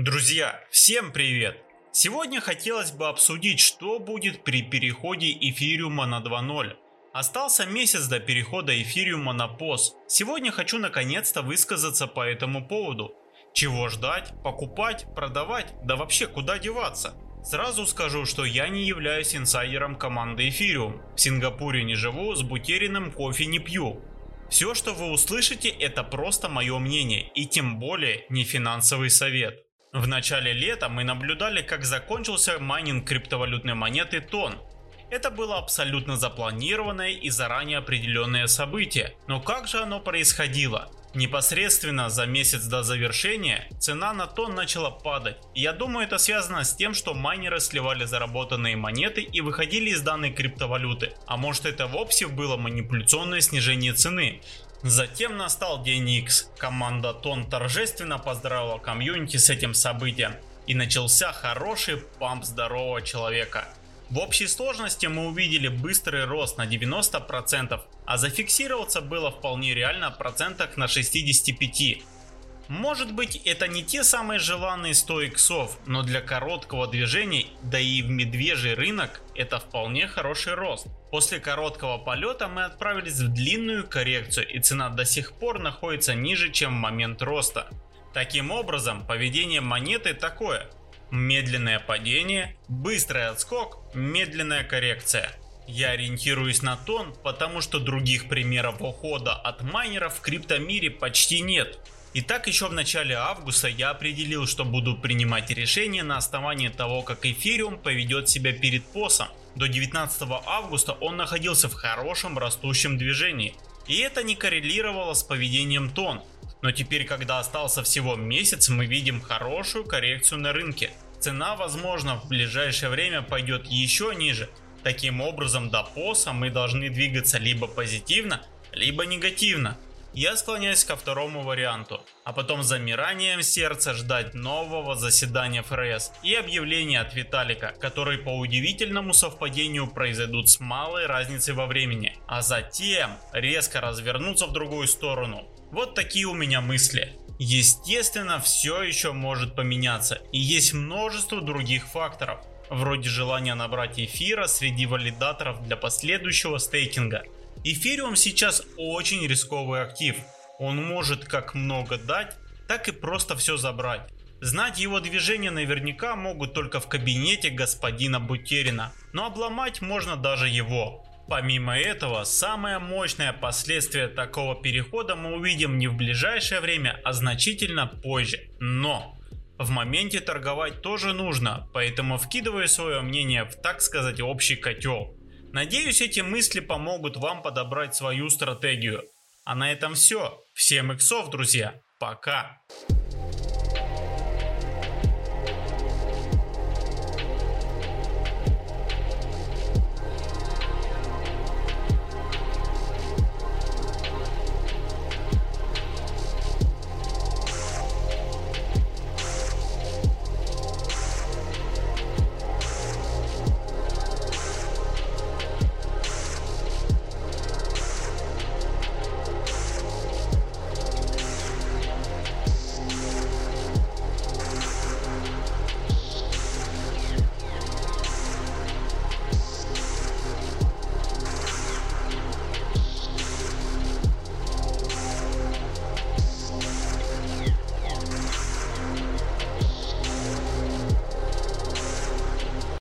Друзья, всем привет! Сегодня хотелось бы обсудить, что будет при переходе эфириума на 2.0. Остался месяц до перехода эфириума на POS. Сегодня хочу наконец-то высказаться по этому поводу. Чего ждать, покупать, продавать, да вообще куда деваться? Сразу скажу, что я не являюсь инсайдером команды Эфириум. В Сингапуре не живу, с бутериным кофе не пью. Все, что вы услышите, это просто мое мнение и тем более не финансовый совет. В начале лета мы наблюдали, как закончился майнинг криптовалютной монеты Тон. Это было абсолютно запланированное и заранее определенное событие. Но как же оно происходило? Непосредственно за месяц до завершения цена на тон начала падать. я думаю это связано с тем, что майнеры сливали заработанные монеты и выходили из данной криптовалюты. А может это вовсе было манипуляционное снижение цены. Затем настал день X. Команда Тон торжественно поздравила комьюнити с этим событием. И начался хороший памп здорового человека. В общей сложности мы увидели быстрый рост на 90%, а зафиксироваться было вполне реально процентах на 65%. Может быть это не те самые желанные 100 иксов, но для короткого движения, да и в медвежий рынок, это вполне хороший рост. После короткого полета мы отправились в длинную коррекцию и цена до сих пор находится ниже, чем в момент роста. Таким образом, поведение монеты такое. Медленное падение, быстрый отскок, медленная коррекция. Я ориентируюсь на тон, потому что других примеров ухода от майнеров в криптомире почти нет. Итак, еще в начале августа я определил, что буду принимать решение на основании того, как эфириум поведет себя перед посом. До 19 августа он находился в хорошем растущем движении. И это не коррелировало с поведением тон. Но теперь, когда остался всего месяц, мы видим хорошую коррекцию на рынке. Цена, возможно, в ближайшее время пойдет еще ниже. Таким образом, до поса мы должны двигаться либо позитивно, либо негативно. Я склоняюсь ко второму варианту, а потом замиранием сердца ждать нового заседания ФРС и объявления от Виталика, которые по удивительному совпадению произойдут с малой разницей во времени, а затем резко развернуться в другую сторону. Вот такие у меня мысли. Естественно, все еще может поменяться и есть множество других факторов, вроде желания набрать эфира среди валидаторов для последующего стейкинга – Эфириум сейчас очень рисковый актив. Он может как много дать, так и просто все забрать. Знать его движения наверняка могут только в кабинете господина Бутерина, но обломать можно даже его. Помимо этого, самое мощное последствие такого перехода мы увидим не в ближайшее время, а значительно позже. Но в моменте торговать тоже нужно, поэтому вкидываю свое мнение в так сказать общий котел. Надеюсь, эти мысли помогут вам подобрать свою стратегию. А на этом все. Всем иксов, друзья. Пока.